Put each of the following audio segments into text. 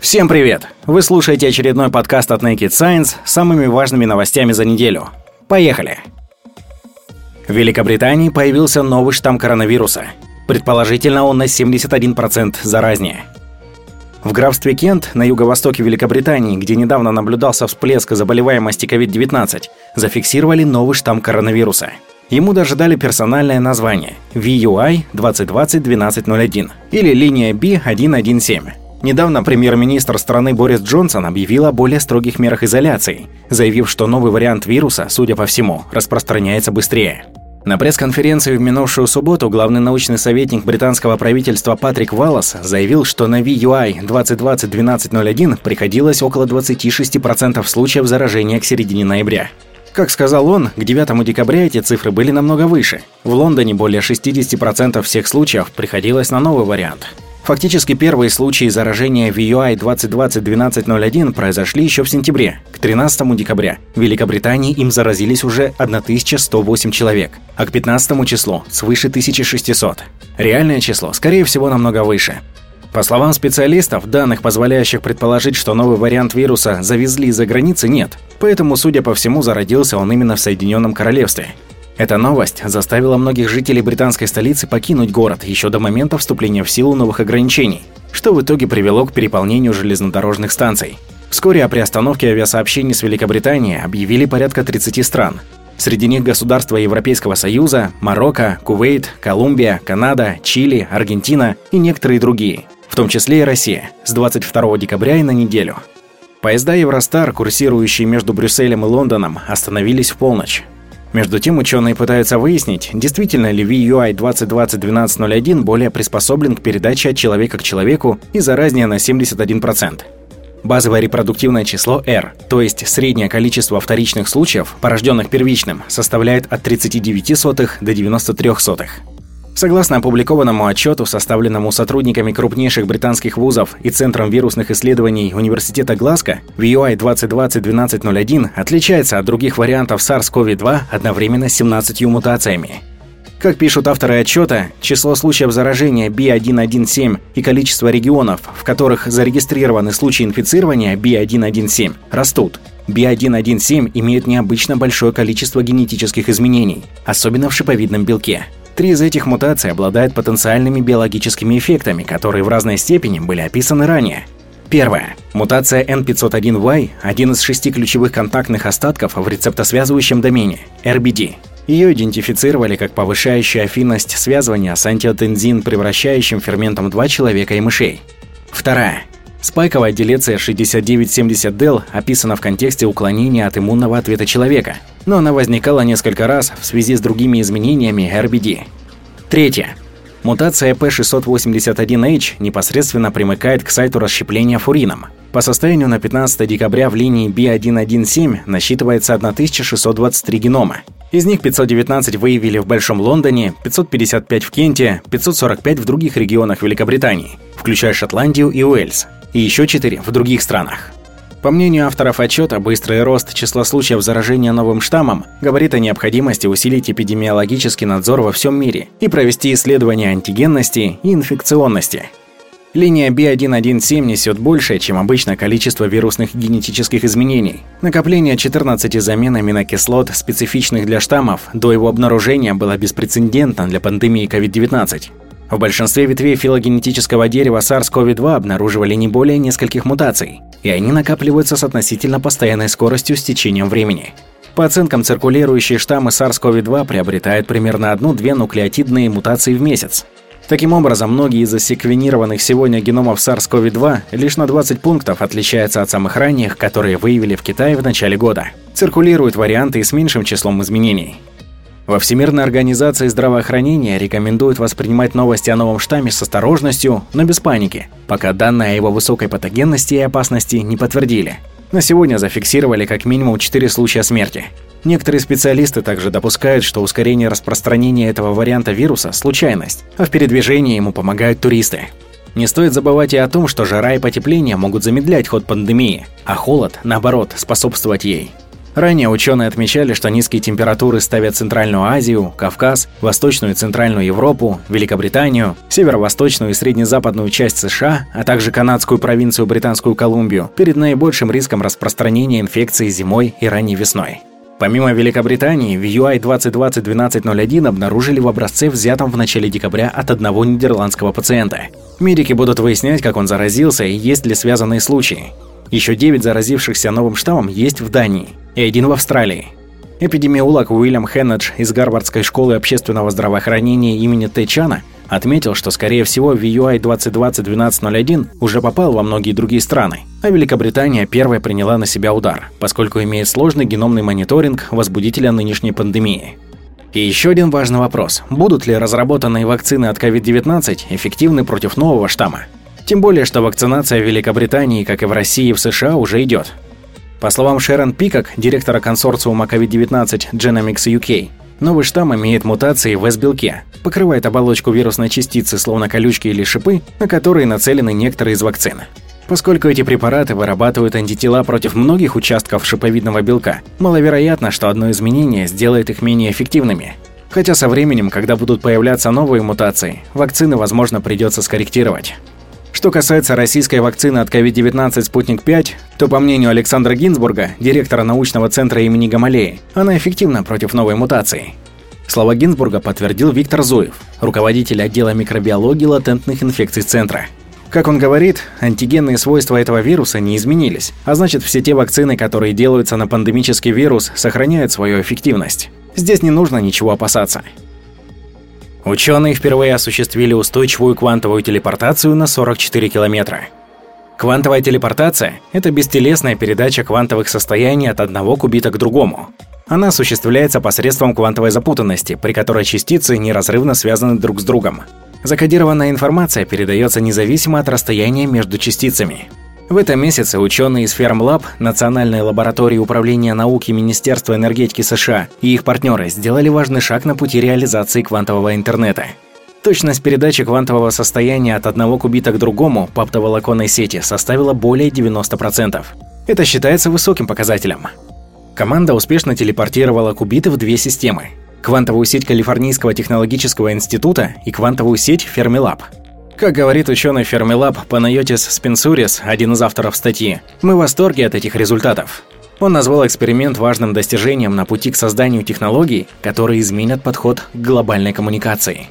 Всем привет! Вы слушаете очередной подкаст от Naked Science с самыми важными новостями за неделю. Поехали! В Великобритании появился новый штамм коронавируса. Предположительно, он на 71% заразнее. В графстве Кент на юго-востоке Великобритании, где недавно наблюдался всплеск заболеваемости COVID-19, зафиксировали новый штамм коронавируса. Ему даже дали персональное название – VUI 2020-1201 или линия B117. Недавно премьер-министр страны Борис Джонсон объявил о более строгих мерах изоляции, заявив, что новый вариант вируса, судя по всему, распространяется быстрее. На пресс-конференции в минувшую субботу главный научный советник британского правительства Патрик Валлас заявил, что на VUI 2020-1201 приходилось около 26% случаев заражения к середине ноября. Как сказал он, к 9 декабря эти цифры были намного выше. В Лондоне более 60% всех случаев приходилось на новый вариант. Фактически первые случаи заражения VUI 2020-1201 произошли еще в сентябре. К 13 декабря в Великобритании им заразились уже 1108 человек, а к 15 числу свыше 1600. Реальное число, скорее всего, намного выше. По словам специалистов, данных, позволяющих предположить, что новый вариант вируса завезли из-за границы, нет. Поэтому, судя по всему, зародился он именно в Соединенном Королевстве. Эта новость заставила многих жителей британской столицы покинуть город еще до момента вступления в силу новых ограничений, что в итоге привело к переполнению железнодорожных станций. Вскоре о приостановке авиасообщений с Великобританией объявили порядка 30 стран. Среди них государства Европейского Союза, Марокко, Кувейт, Колумбия, Канада, Чили, Аргентина и некоторые другие, в том числе и Россия, с 22 декабря и на неделю. Поезда Евростар, курсирующие между Брюсселем и Лондоном, остановились в полночь. Между тем, ученые пытаются выяснить, действительно ли VUI 2020-1201 более приспособлен к передаче от человека к человеку и заразнее на 71%. Базовое репродуктивное число R, то есть среднее количество вторичных случаев, порожденных первичным, составляет от 39 сотых до 93 сотых. Согласно опубликованному отчету, составленному сотрудниками крупнейших британских вузов и Центром вирусных исследований Университета Глазго, VUI 2020-1201 отличается от других вариантов SARS-CoV-2 одновременно с 17 мутациями. Как пишут авторы отчета, число случаев заражения B117 и количество регионов, в которых зарегистрированы случаи инфицирования B117, растут. B117 имеет необычно большое количество генетических изменений, особенно в шиповидном белке – Три из этих мутаций обладают потенциальными биологическими эффектами, которые в разной степени были описаны ранее. Первое. Мутация N501Y – один из шести ключевых контактных остатков в рецептосвязывающем домене – RBD. Ее идентифицировали как повышающую афинность связывания с антиотензин, превращающим ферментом 2 человека и мышей. Вторая. Спайковая делеция 6970-DEL описана в контексте уклонения от иммунного ответа человека, но она возникала несколько раз в связи с другими изменениями RBD. Третье. Мутация P681H непосредственно примыкает к сайту расщепления фурином. По состоянию на 15 декабря в линии B117 насчитывается 1623 генома. Из них 519 выявили в Большом Лондоне, 555 в Кенте, 545 в других регионах Великобритании, включая Шотландию и Уэльс и еще четыре в других странах. По мнению авторов отчета, быстрый рост числа случаев заражения новым штаммом говорит о необходимости усилить эпидемиологический надзор во всем мире и провести исследования антигенности и инфекционности. Линия B117 несет большее, чем обычно, количество вирусных генетических изменений. Накопление 14 замен аминокислот, специфичных для штаммов, до его обнаружения было беспрецедентно для пандемии COVID-19. В большинстве ветвей филогенетического дерева SARS-CoV-2 обнаруживали не более нескольких мутаций, и они накапливаются с относительно постоянной скоростью с течением времени. По оценкам, циркулирующие штаммы SARS-CoV-2 приобретают примерно одну-две нуклеотидные мутации в месяц. Таким образом, многие из засеквенированных сегодня геномов SARS-CoV-2 лишь на 20 пунктов отличаются от самых ранних, которые выявили в Китае в начале года. Циркулируют варианты с меньшим числом изменений. Во Всемирной организации здравоохранения рекомендуют воспринимать новости о новом штамме с осторожностью, но без паники, пока данные о его высокой патогенности и опасности не подтвердили. На сегодня зафиксировали как минимум 4 случая смерти. Некоторые специалисты также допускают, что ускорение распространения этого варианта вируса – случайность, а в передвижении ему помогают туристы. Не стоит забывать и о том, что жара и потепление могут замедлять ход пандемии, а холод, наоборот, способствовать ей. Ранее ученые отмечали, что низкие температуры ставят Центральную Азию, Кавказ, Восточную и Центральную Европу, Великобританию, Северо-Восточную и Среднезападную часть США, а также канадскую провинцию Британскую Колумбию перед наибольшим риском распространения инфекции зимой и ранней весной. Помимо Великобритании, в UI 2020-1201 обнаружили в образце, взятом в начале декабря от одного нидерландского пациента. Медики будут выяснять, как он заразился и есть ли связанные случаи. Еще 9 заразившихся новым штаммом есть в Дании и один в Австралии. Эпидемиолог Уильям Хеннедж из Гарвардской школы общественного здравоохранения имени Т. Чана отметил, что, скорее всего, VUI 2020-1201 уже попал во многие другие страны, а Великобритания первая приняла на себя удар, поскольку имеет сложный геномный мониторинг возбудителя нынешней пандемии. И еще один важный вопрос. Будут ли разработанные вакцины от COVID-19 эффективны против нового штамма? Тем более, что вакцинация в Великобритании, как и в России и в США, уже идет. По словам Шерон Пикок, директора консорциума COVID-19 Genomics UK, Новый штамм имеет мутации в S-белке, покрывает оболочку вирусной частицы, словно колючки или шипы, на которые нацелены некоторые из вакцин. Поскольку эти препараты вырабатывают антитела против многих участков шиповидного белка, маловероятно, что одно изменение сделает их менее эффективными. Хотя со временем, когда будут появляться новые мутации, вакцины, возможно, придется скорректировать. Что касается российской вакцины от COVID-19 «Спутник-5», то, по мнению Александра Гинзбурга, директора научного центра имени Гамалеи, она эффективна против новой мутации. Слова Гинзбурга подтвердил Виктор Зуев, руководитель отдела микробиологии латентных инфекций Центра. Как он говорит, антигенные свойства этого вируса не изменились, а значит все те вакцины, которые делаются на пандемический вирус, сохраняют свою эффективность. Здесь не нужно ничего опасаться. Ученые впервые осуществили устойчивую квантовую телепортацию на 44 километра. Квантовая телепортация – это бестелесная передача квантовых состояний от одного кубита к другому. Она осуществляется посредством квантовой запутанности, при которой частицы неразрывно связаны друг с другом. Закодированная информация передается независимо от расстояния между частицами. В этом месяце ученые из Fermlab, Национальной лаборатории управления науки Министерства энергетики США и их партнеры сделали важный шаг на пути реализации квантового интернета. Точность передачи квантового состояния от одного кубита к другому по оптоволоконной сети составила более 90%. Это считается высоким показателем. Команда успешно телепортировала кубиты в две системы – квантовую сеть Калифорнийского технологического института и квантовую сеть Fermilab – как говорит ученый Fermilab Панайотис Спенсурис, один из авторов статьи, мы в восторге от этих результатов. Он назвал эксперимент важным достижением на пути к созданию технологий, которые изменят подход к глобальной коммуникации.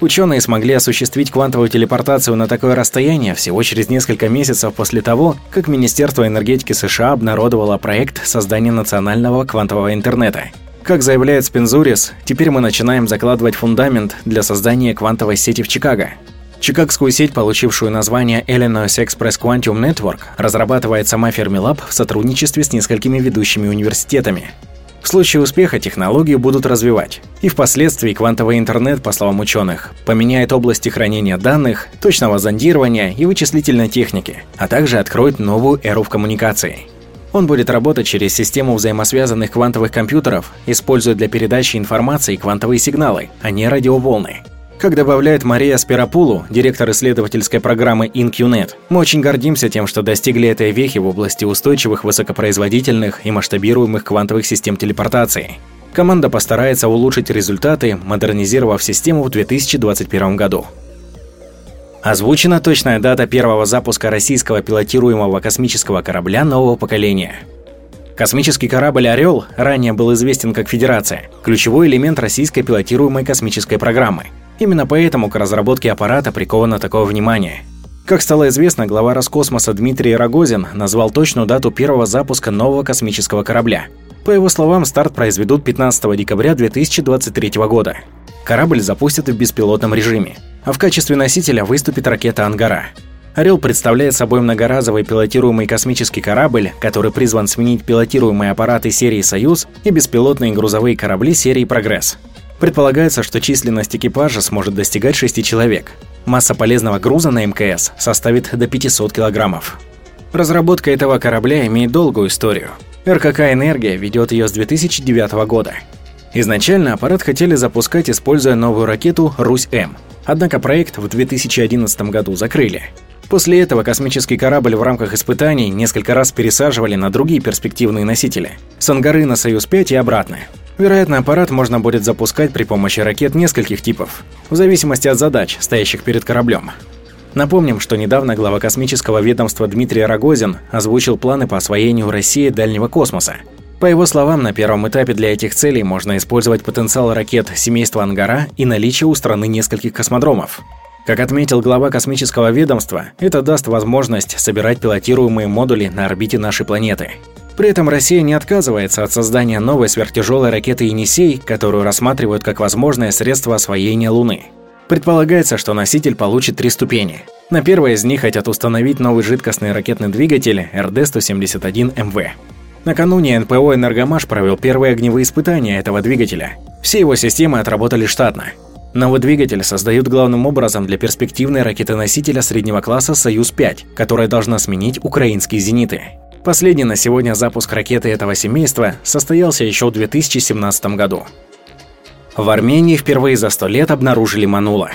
Ученые смогли осуществить квантовую телепортацию на такое расстояние всего через несколько месяцев после того, как Министерство энергетики США обнародовало проект создания национального квантового интернета. Как заявляет Спензурис, теперь мы начинаем закладывать фундамент для создания квантовой сети в Чикаго. Чикагскую сеть, получившую название Illinois Express Quantum Network, разрабатывает сама Fermilab в сотрудничестве с несколькими ведущими университетами. В случае успеха технологию будут развивать. И впоследствии квантовый интернет, по словам ученых, поменяет области хранения данных, точного зондирования и вычислительной техники, а также откроет новую эру в коммуникации. Он будет работать через систему взаимосвязанных квантовых компьютеров, используя для передачи информации квантовые сигналы, а не радиоволны. Как добавляет Мария Спирапулу, директор исследовательской программы InQNet, мы очень гордимся тем, что достигли этой вехи в области устойчивых, высокопроизводительных и масштабируемых квантовых систем телепортации. Команда постарается улучшить результаты, модернизировав систему в 2021 году. Озвучена точная дата первого запуска российского пилотируемого космического корабля нового поколения. Космический корабль «Орел» ранее был известен как «Федерация», ключевой элемент российской пилотируемой космической программы – Именно поэтому к разработке аппарата приковано такое внимание. Как стало известно, глава Роскосмоса Дмитрий Рогозин назвал точную дату первого запуска нового космического корабля. По его словам, старт произведут 15 декабря 2023 года. Корабль запустят в беспилотном режиме, а в качестве носителя выступит ракета «Ангара». «Орел» представляет собой многоразовый пилотируемый космический корабль, который призван сменить пилотируемые аппараты серии «Союз» и беспилотные грузовые корабли серии «Прогресс». Предполагается, что численность экипажа сможет достигать 6 человек. Масса полезного груза на МКС составит до 500 килограммов. Разработка этого корабля имеет долгую историю. РКК «Энергия» ведет ее с 2009 года. Изначально аппарат хотели запускать, используя новую ракету «Русь-М». Однако проект в 2011 году закрыли. После этого космический корабль в рамках испытаний несколько раз пересаживали на другие перспективные носители – с Ангары на Союз-5 и обратно. Вероятно, аппарат можно будет запускать при помощи ракет нескольких типов, в зависимости от задач, стоящих перед кораблем. Напомним, что недавно глава космического ведомства Дмитрий Рогозин озвучил планы по освоению России дальнего космоса. По его словам, на первом этапе для этих целей можно использовать потенциал ракет семейства Ангара и наличие у страны нескольких космодромов. Как отметил глава космического ведомства, это даст возможность собирать пилотируемые модули на орбите нашей планеты. При этом Россия не отказывается от создания новой сверхтяжелой ракеты «Енисей», которую рассматривают как возможное средство освоения Луны. Предполагается, что носитель получит три ступени. На первой из них хотят установить новый жидкостный ракетный двигатель РД-171МВ. Накануне НПО «Энергомаш» провел первые огневые испытания этого двигателя. Все его системы отработали штатно. Новый двигатель создают главным образом для перспективной ракеты-носителя среднего класса «Союз-5», которая должна сменить украинские «Зениты». Последний на сегодня запуск ракеты этого семейства состоялся еще в 2017 году. В Армении впервые за сто лет обнаружили манула.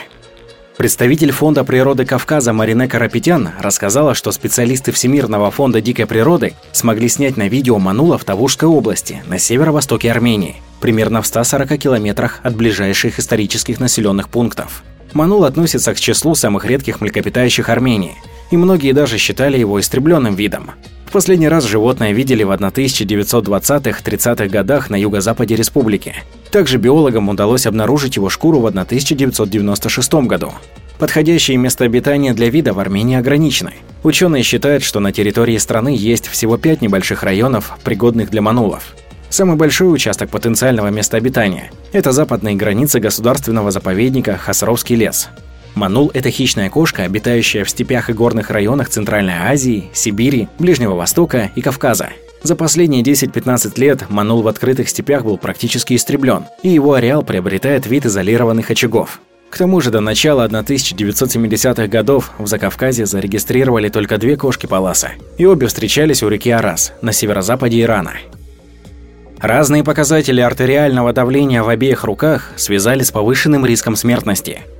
Представитель Фонда природы Кавказа Марине Карапетян рассказала, что специалисты Всемирного фонда дикой природы смогли снять на видео манула в Тавушской области, на северо-востоке Армении, примерно в 140 километрах от ближайших исторических населенных пунктов. Манул относится к числу самых редких млекопитающих Армении, и многие даже считали его истребленным видом. В последний раз животное видели в 1920-30-х годах на юго-западе республики. Также биологам удалось обнаружить его шкуру в 1996 году. Подходящие места обитания для вида в Армении ограничены. Ученые считают, что на территории страны есть всего пять небольших районов, пригодных для манулов. Самый большой участок потенциального места обитания – это западные границы государственного заповедника Хасровский лес. Манул – это хищная кошка, обитающая в степях и горных районах Центральной Азии, Сибири, Ближнего Востока и Кавказа. За последние 10-15 лет манул в открытых степях был практически истреблен, и его ареал приобретает вид изолированных очагов. К тому же до начала 1970-х годов в Закавказье зарегистрировали только две кошки Паласа, и обе встречались у реки Арас на северо-западе Ирана. Разные показатели артериального давления в обеих руках связали с повышенным риском смертности –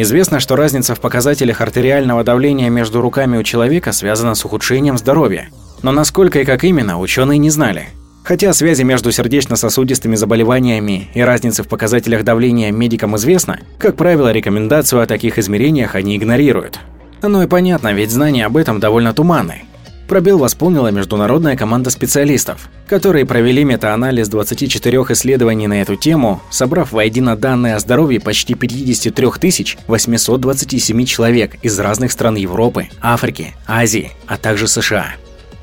Известно, что разница в показателях артериального давления между руками у человека связана с ухудшением здоровья. Но насколько и как именно, ученые не знали. Хотя связи между сердечно-сосудистыми заболеваниями и разницы в показателях давления медикам известно, как правило, рекомендацию о таких измерениях они игнорируют. Оно и понятно, ведь знания об этом довольно туманны. Пробел восполнила международная команда специалистов, которые провели метаанализ 24 исследований на эту тему, собрав воедино данные о здоровье почти 53 827 человек из разных стран Европы, Африки, Азии, а также США.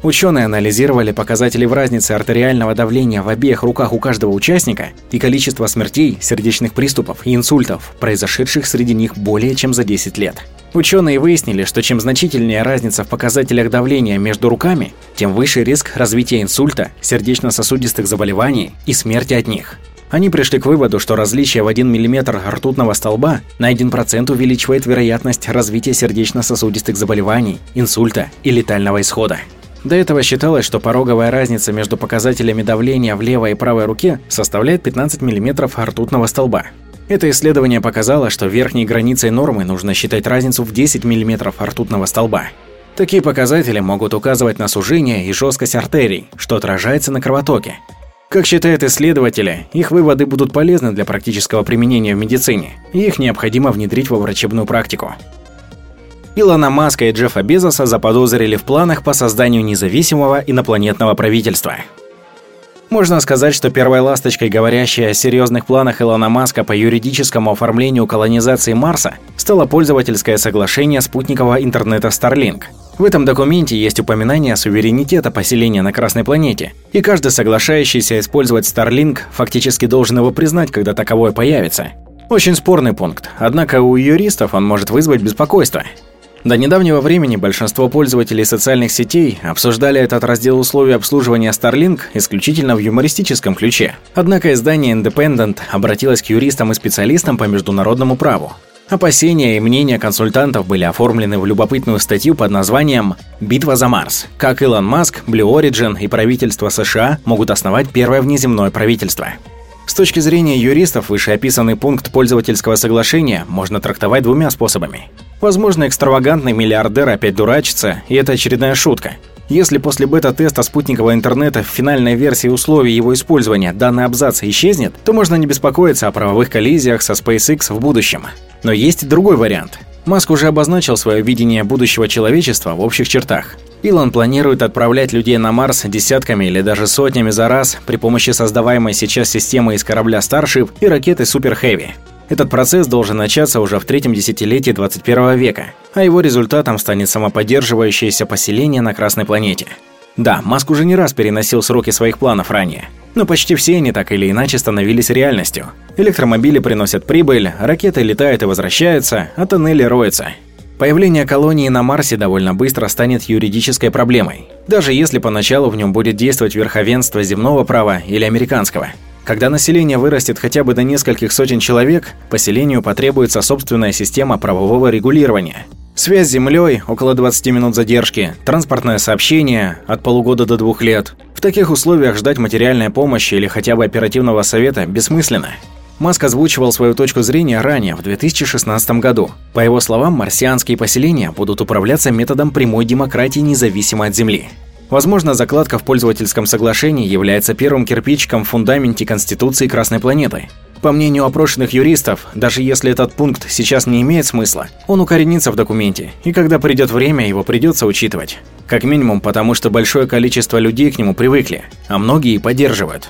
Ученые анализировали показатели в разнице артериального давления в обеих руках у каждого участника и количество смертей, сердечных приступов и инсультов, произошедших среди них более чем за 10 лет. Ученые выяснили, что чем значительнее разница в показателях давления между руками, тем выше риск развития инсульта, сердечно-сосудистых заболеваний и смерти от них. Они пришли к выводу, что различие в 1 мм ртутного столба на 1% увеличивает вероятность развития сердечно-сосудистых заболеваний, инсульта и летального исхода. До этого считалось, что пороговая разница между показателями давления в левой и правой руке составляет 15 мм ртутного столба. Это исследование показало, что верхней границей нормы нужно считать разницу в 10 мм ртутного столба. Такие показатели могут указывать на сужение и жесткость артерий, что отражается на кровотоке. Как считают исследователи, их выводы будут полезны для практического применения в медицине, и их необходимо внедрить во врачебную практику. Илона Маска и Джеффа Безоса заподозрили в планах по созданию независимого инопланетного правительства. Можно сказать, что первой ласточкой, говорящей о серьезных планах Илона Маска по юридическому оформлению колонизации Марса, стало пользовательское соглашение спутникового интернета Starlink. В этом документе есть упоминание суверенитета поселения на Красной планете, и каждый соглашающийся использовать Starlink фактически должен его признать, когда таковое появится. Очень спорный пункт, однако у юристов он может вызвать беспокойство. До недавнего времени большинство пользователей социальных сетей обсуждали этот раздел условий обслуживания Starlink исключительно в юмористическом ключе. Однако издание Independent обратилось к юристам и специалистам по международному праву. Опасения и мнения консультантов были оформлены в любопытную статью под названием «Битва за Марс. Как Илон Маск, Blue Origin и правительство США могут основать первое внеземное правительство». С точки зрения юристов, вышеописанный пункт пользовательского соглашения можно трактовать двумя способами. Возможно, экстравагантный миллиардер опять дурачится, и это очередная шутка. Если после бета-теста спутникового интернета в финальной версии условий его использования данный абзац исчезнет, то можно не беспокоиться о правовых коллизиях со SpaceX в будущем. Но есть и другой вариант. Маск уже обозначил свое видение будущего человечества в общих чертах. Илон планирует отправлять людей на Марс десятками или даже сотнями за раз при помощи создаваемой сейчас системы из корабля Starship и ракеты Super Heavy. Этот процесс должен начаться уже в третьем десятилетии 21 века, а его результатом станет самоподдерживающееся поселение на Красной планете. Да, Маск уже не раз переносил сроки своих планов ранее, но почти все они так или иначе становились реальностью. Электромобили приносят прибыль, ракеты летают и возвращаются, а тоннели роются. Появление колонии на Марсе довольно быстро станет юридической проблемой, даже если поначалу в нем будет действовать верховенство земного права или американского. Когда население вырастет хотя бы до нескольких сотен человек, поселению потребуется собственная система правового регулирования. Связь с Землей – около 20 минут задержки, транспортное сообщение – от полугода до двух лет. В таких условиях ждать материальной помощи или хотя бы оперативного совета бессмысленно. Маск озвучивал свою точку зрения ранее, в 2016 году. По его словам, марсианские поселения будут управляться методом прямой демократии независимо от Земли. Возможно, закладка в пользовательском соглашении является первым кирпичиком в фундаменте Конституции Красной планеты. По мнению опрошенных юристов, даже если этот пункт сейчас не имеет смысла, он укоренится в документе, и когда придет время, его придется учитывать. Как минимум потому, что большое количество людей к нему привыкли, а многие поддерживают.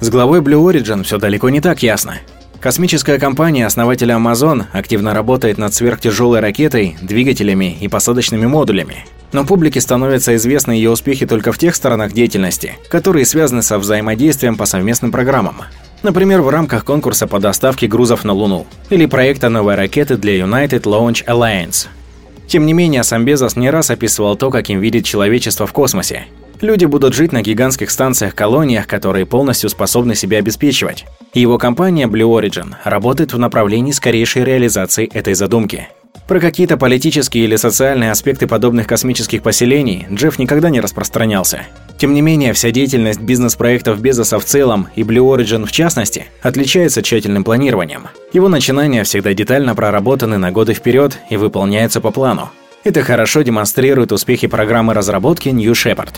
С главой Blue Origin все далеко не так ясно. Космическая компания основателя Amazon активно работает над сверхтяжелой ракетой, двигателями и посадочными модулями. Но публике становятся известны ее успехи только в тех сторонах деятельности, которые связаны со взаимодействием по совместным программам. Например, в рамках конкурса по доставке грузов на Луну или проекта новой ракеты для United Launch Alliance. Тем не менее, сам Безос не раз описывал то, как им видит человечество в космосе. Люди будут жить на гигантских станциях-колониях, которые полностью способны себя обеспечивать. Его компания Blue Origin работает в направлении скорейшей реализации этой задумки. Про какие-то политические или социальные аспекты подобных космических поселений Джефф никогда не распространялся. Тем не менее, вся деятельность бизнес-проектов Безоса в целом и Blue Origin в частности отличается тщательным планированием. Его начинания всегда детально проработаны на годы вперед и выполняются по плану. Это хорошо демонстрирует успехи программы разработки New Shepard.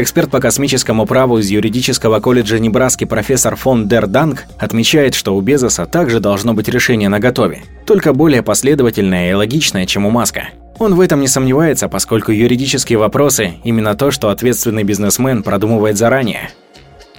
Эксперт по космическому праву из юридического колледжа Небраски профессор фон Дер Данг отмечает, что у Безоса также должно быть решение на готове, только более последовательное и логичное, чем у Маска. Он в этом не сомневается, поскольку юридические вопросы – именно то, что ответственный бизнесмен продумывает заранее.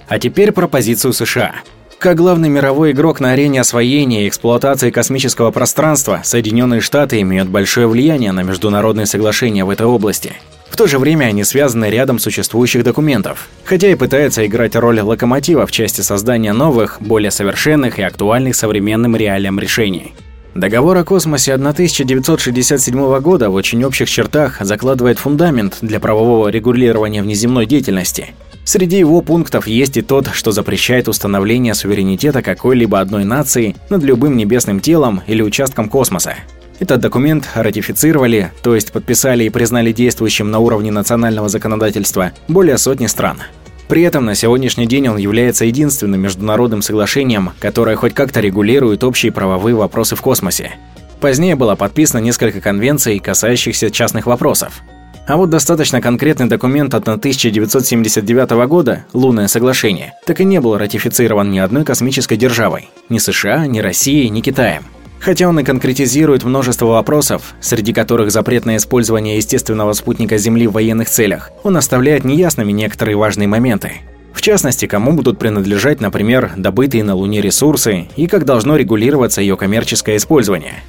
А теперь про позицию США. Как главный мировой игрок на арене освоения и эксплуатации космического пространства, Соединенные Штаты имеют большое влияние на международные соглашения в этой области – в то же время они связаны рядом существующих документов, хотя и пытаются играть роль локомотива в части создания новых, более совершенных и актуальных современным реалиям решений. Договор о космосе 1967 года в очень общих чертах закладывает фундамент для правового регулирования внеземной деятельности. Среди его пунктов есть и тот, что запрещает установление суверенитета какой-либо одной нации над любым небесным телом или участком космоса. Этот документ ратифицировали, то есть подписали и признали действующим на уровне национального законодательства более сотни стран. При этом на сегодняшний день он является единственным международным соглашением, которое хоть как-то регулирует общие правовые вопросы в космосе. Позднее было подписано несколько конвенций, касающихся частных вопросов. А вот достаточно конкретный документ от 1979 года, «Лунное соглашение», так и не был ратифицирован ни одной космической державой – ни США, ни Россией, ни Китаем – Хотя он и конкретизирует множество вопросов, среди которых запрет на использование естественного спутника Земли в военных целях, он оставляет неясными некоторые важные моменты. В частности, кому будут принадлежать, например, добытые на Луне ресурсы и как должно регулироваться ее коммерческое использование.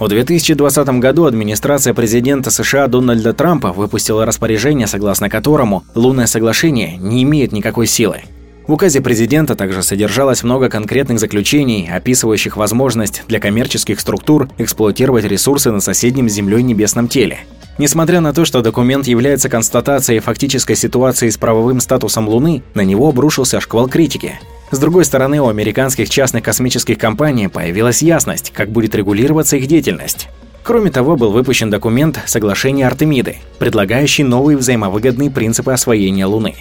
В 2020 году администрация президента США Дональда Трампа выпустила распоряжение, согласно которому лунное соглашение не имеет никакой силы. В указе президента также содержалось много конкретных заключений, описывающих возможность для коммерческих структур эксплуатировать ресурсы на соседнем с Землей небесном теле. Несмотря на то, что документ является констатацией фактической ситуации с правовым статусом Луны, на него обрушился шквал критики. С другой стороны, у американских частных космических компаний появилась ясность, как будет регулироваться их деятельность. Кроме того, был выпущен документ «Соглашение Артемиды», предлагающий новые взаимовыгодные принципы освоения Луны.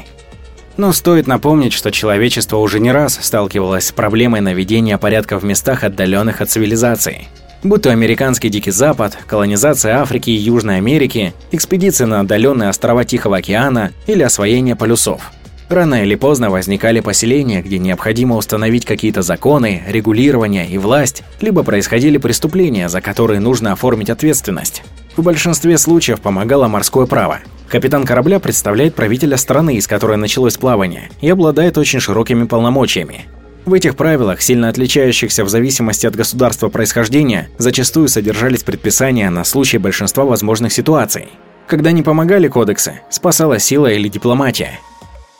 Но стоит напомнить, что человечество уже не раз сталкивалось с проблемой наведения порядка в местах, отдаленных от цивилизации. Будь то американский Дикий Запад, колонизация Африки и Южной Америки, экспедиции на отдаленные острова Тихого океана или освоение полюсов. Рано или поздно возникали поселения, где необходимо установить какие-то законы, регулирование и власть, либо происходили преступления, за которые нужно оформить ответственность. В большинстве случаев помогало морское право. Капитан корабля представляет правителя страны, из которой началось плавание, и обладает очень широкими полномочиями. В этих правилах, сильно отличающихся в зависимости от государства происхождения, зачастую содержались предписания на случай большинства возможных ситуаций. Когда не помогали кодексы, спасала сила или дипломатия.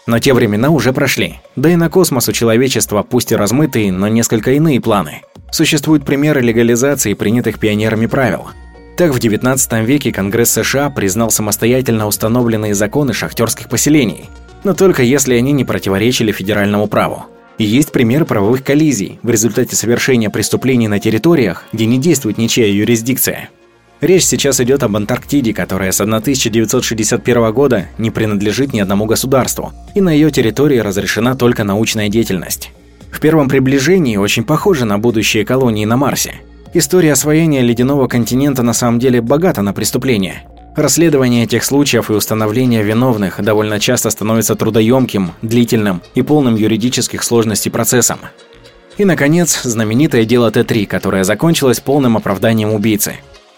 Но те времена уже прошли. Да и на космос у человечества пусть и размытые, но несколько иные планы. Существуют примеры легализации принятых пионерами правил. Так, в 19 веке Конгресс США признал самостоятельно установленные законы шахтерских поселений, но только если они не противоречили федеральному праву. И есть примеры правовых коллизий в результате совершения преступлений на территориях, где не действует ничья юрисдикция. Речь сейчас идет об Антарктиде, которая с 1961 года не принадлежит ни одному государству, и на ее территории разрешена только научная деятельность. В первом приближении очень похоже на будущие колонии на Марсе. История освоения ледяного континента на самом деле богата на преступления – Расследование этих случаев и установление виновных довольно часто становится трудоемким, длительным и полным юридических сложностей процессом. И, наконец, знаменитое дело Т-3, которое закончилось полным оправданием убийцы.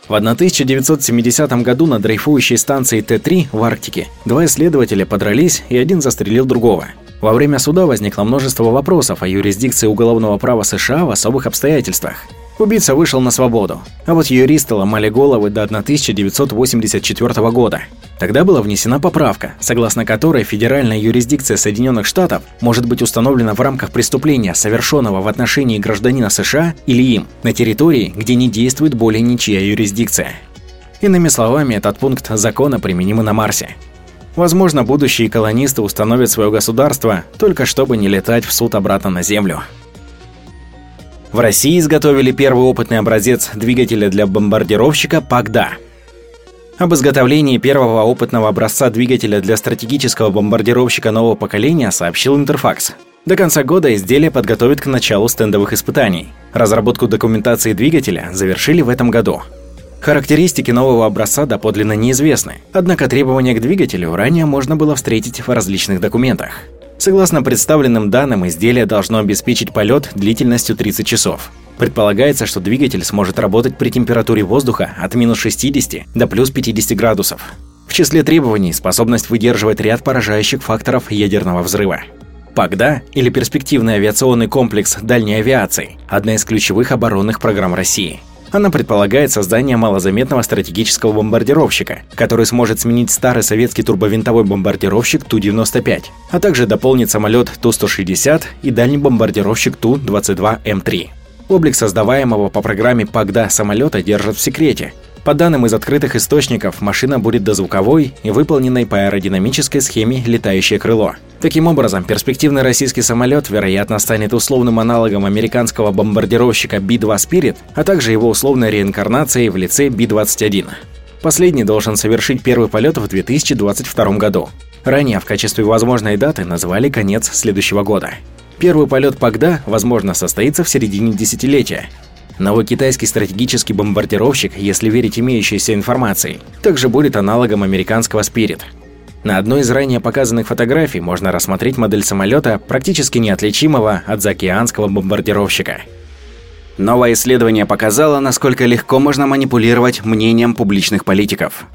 В 1970 году на дрейфующей станции Т-3 в Арктике два исследователя подрались и один застрелил другого. Во время суда возникло множество вопросов о юрисдикции уголовного права США в особых обстоятельствах. Убийца вышел на свободу, а вот юристы ломали головы до 1984 года. Тогда была внесена поправка, согласно которой федеральная юрисдикция Соединенных Штатов может быть установлена в рамках преступления, совершенного в отношении гражданина США или им, на территории, где не действует более ничья юрисдикция. Иными словами, этот пункт закона применим и на Марсе. Возможно, будущие колонисты установят свое государство, только чтобы не летать в суд обратно на Землю. В России изготовили первый опытный образец двигателя для бомбардировщика «Пагда». Об изготовлении первого опытного образца двигателя для стратегического бомбардировщика нового поколения сообщил Интерфакс. До конца года изделие подготовят к началу стендовых испытаний. Разработку документации двигателя завершили в этом году. Характеристики нового образца доподлинно неизвестны, однако требования к двигателю ранее можно было встретить в различных документах. Согласно представленным данным, изделие должно обеспечить полет длительностью 30 часов. Предполагается, что двигатель сможет работать при температуре воздуха от минус 60 до плюс 50 градусов. В числе требований – способность выдерживать ряд поражающих факторов ядерного взрыва. ПАГДА, или перспективный авиационный комплекс дальней авиации – одна из ключевых оборонных программ России – она предполагает создание малозаметного стратегического бомбардировщика, который сможет сменить старый советский турбовинтовой бомбардировщик Ту-95, а также дополнить самолет Ту-160 и дальний бомбардировщик Ту-22М3. Облик создаваемого по программе ПАГДА самолета держат в секрете, по данным из открытых источников, машина будет дозвуковой и выполненной по аэродинамической схеме «летающее крыло». Таким образом, перспективный российский самолет, вероятно, станет условным аналогом американского бомбардировщика Би-2 Spirit, а также его условной реинкарнацией в лице Би-21. Последний должен совершить первый полет в 2022 году. Ранее в качестве возможной даты назвали конец следующего года. Первый полет Пагда, возможно, состоится в середине десятилетия, Новый китайский стратегический бомбардировщик, если верить имеющейся информации, также будет аналогом американского Spirit. На одной из ранее показанных фотографий можно рассмотреть модель самолета, практически неотличимого от заокеанского бомбардировщика. Новое исследование показало, насколько легко можно манипулировать мнением публичных политиков.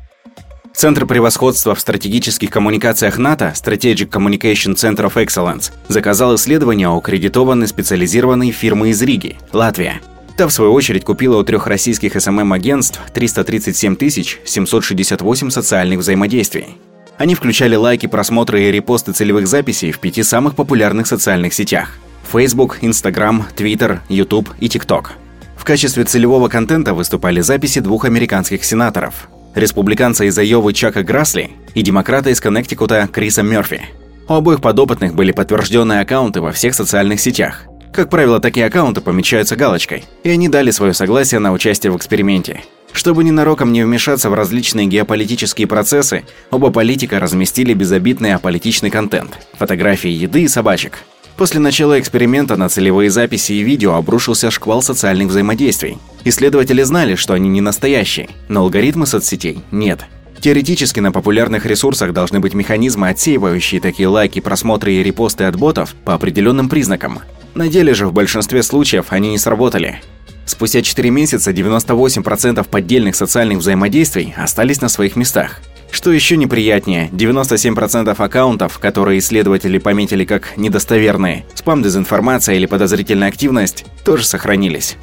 Центр превосходства в стратегических коммуникациях НАТО Strategic Communication Center of Excellence заказал исследование у аккредитованной специализированной фирмы из Риги, Латвия, Та, в свою очередь, купила у трех российских СММ-агентств 337 768 социальных взаимодействий. Они включали лайки, просмотры и репосты целевых записей в пяти самых популярных социальных сетях – Facebook, Instagram, Twitter, YouTube и TikTok. В качестве целевого контента выступали записи двух американских сенаторов – республиканца из Айовы Чака Грасли и демократа из Коннектикута Криса Мерфи. У обоих подопытных были подтвержденные аккаунты во всех социальных сетях, как правило, такие аккаунты помечаются галочкой, и они дали свое согласие на участие в эксперименте. Чтобы ненароком не вмешаться в различные геополитические процессы, оба политика разместили безобидный аполитичный контент – фотографии еды и собачек. После начала эксперимента на целевые записи и видео обрушился шквал социальных взаимодействий. Исследователи знали, что они не настоящие, но алгоритмы соцсетей нет. Теоретически на популярных ресурсах должны быть механизмы, отсеивающие такие лайки, просмотры и репосты от ботов по определенным признакам. На деле же в большинстве случаев они не сработали. Спустя 4 месяца 98% поддельных социальных взаимодействий остались на своих местах. Что еще неприятнее, 97% аккаунтов, которые исследователи пометили как недостоверные, спам-дезинформация или подозрительная активность, тоже сохранились.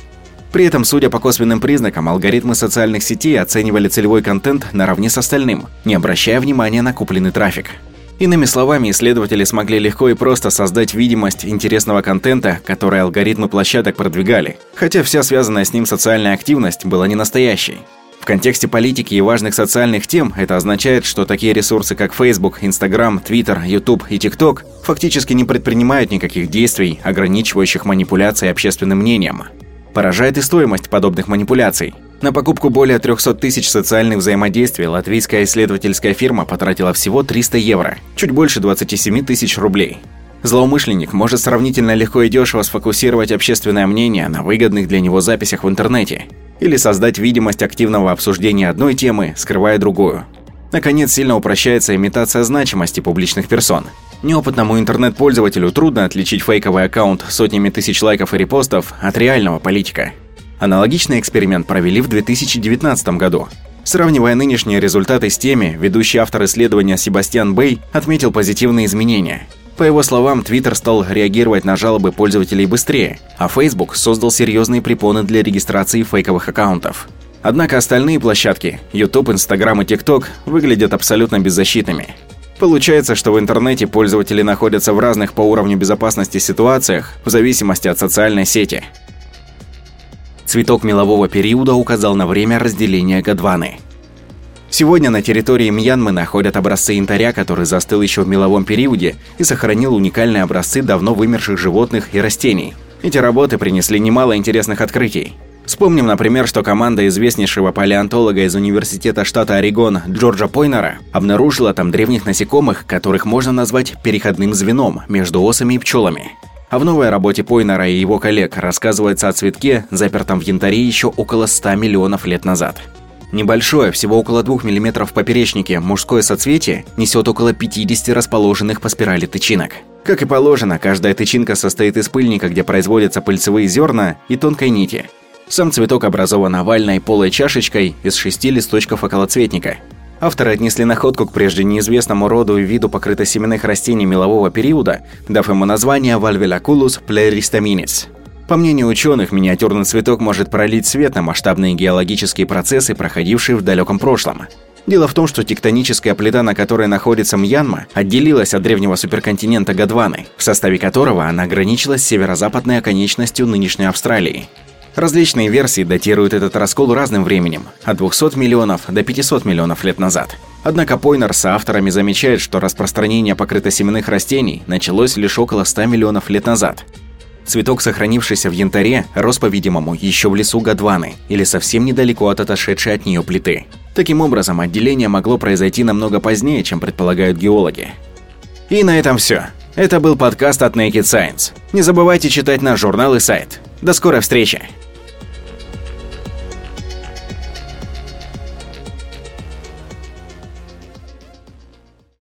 При этом, судя по косвенным признакам, алгоритмы социальных сетей оценивали целевой контент наравне с остальным, не обращая внимания на купленный трафик. Иными словами, исследователи смогли легко и просто создать видимость интересного контента, который алгоритмы площадок продвигали, хотя вся связанная с ним социальная активность была не настоящей. В контексте политики и важных социальных тем это означает, что такие ресурсы, как Facebook, Instagram, Twitter, YouTube и TikTok, фактически не предпринимают никаких действий, ограничивающих манипуляции общественным мнением. Поражает и стоимость подобных манипуляций. На покупку более 300 тысяч социальных взаимодействий латвийская исследовательская фирма потратила всего 300 евро, чуть больше 27 тысяч рублей. Злоумышленник может сравнительно легко и дешево сфокусировать общественное мнение на выгодных для него записях в интернете или создать видимость активного обсуждения одной темы, скрывая другую. Наконец, сильно упрощается имитация значимости публичных персон. Неопытному интернет-пользователю трудно отличить фейковый аккаунт сотнями тысяч лайков и репостов от реального политика. Аналогичный эксперимент провели в 2019 году. Сравнивая нынешние результаты с теми, ведущий автор исследования Себастьян Бэй отметил позитивные изменения – по его словам, Twitter стал реагировать на жалобы пользователей быстрее, а Facebook создал серьезные препоны для регистрации фейковых аккаунтов. Однако остальные площадки – YouTube, Instagram и TikTok – выглядят абсолютно беззащитными. Получается, что в интернете пользователи находятся в разных по уровню безопасности ситуациях в зависимости от социальной сети. Цветок мелового периода указал на время разделения Гадваны – Сегодня на территории Мьянмы находят образцы янтаря, который застыл еще в меловом периоде и сохранил уникальные образцы давно вымерших животных и растений. Эти работы принесли немало интересных открытий. Вспомним, например, что команда известнейшего палеонтолога из Университета штата Орегон Джорджа Пойнера обнаружила там древних насекомых, которых можно назвать переходным звеном между осами и пчелами. А в новой работе Пойнера и его коллег рассказывается о цветке, запертом в янтаре еще около 100 миллионов лет назад. Небольшое, всего около 2 мм в поперечнике, мужское соцветие несет около 50 расположенных по спирали тычинок. Как и положено, каждая тычинка состоит из пыльника, где производятся пыльцевые зерна и тонкой нити. Сам цветок образован овальной полой чашечкой из шести листочков околоцветника. Авторы отнесли находку к прежде неизвестному роду и виду покрытосеменных растений мелового периода, дав ему название Valvelaculus pleristamines. По мнению ученых, миниатюрный цветок может пролить свет на масштабные геологические процессы, проходившие в далеком прошлом. Дело в том, что тектоническая плита, на которой находится Мьянма, отделилась от древнего суперконтинента Гадваны, в составе которого она ограничилась северо-западной оконечностью нынешней Австралии. Различные версии датируют этот раскол разным временем – от 200 миллионов до 500 миллионов лет назад. Однако Пойнер с авторами замечает, что распространение покрытосеменных растений началось лишь около 100 миллионов лет назад. Цветок, сохранившийся в янтаре, рос, по-видимому, еще в лесу Гадваны или совсем недалеко от отошедшей от нее плиты. Таким образом, отделение могло произойти намного позднее, чем предполагают геологи. И на этом все. Это был подкаст от Naked Science. Не забывайте читать наш журнал и сайт. До скорой встречи!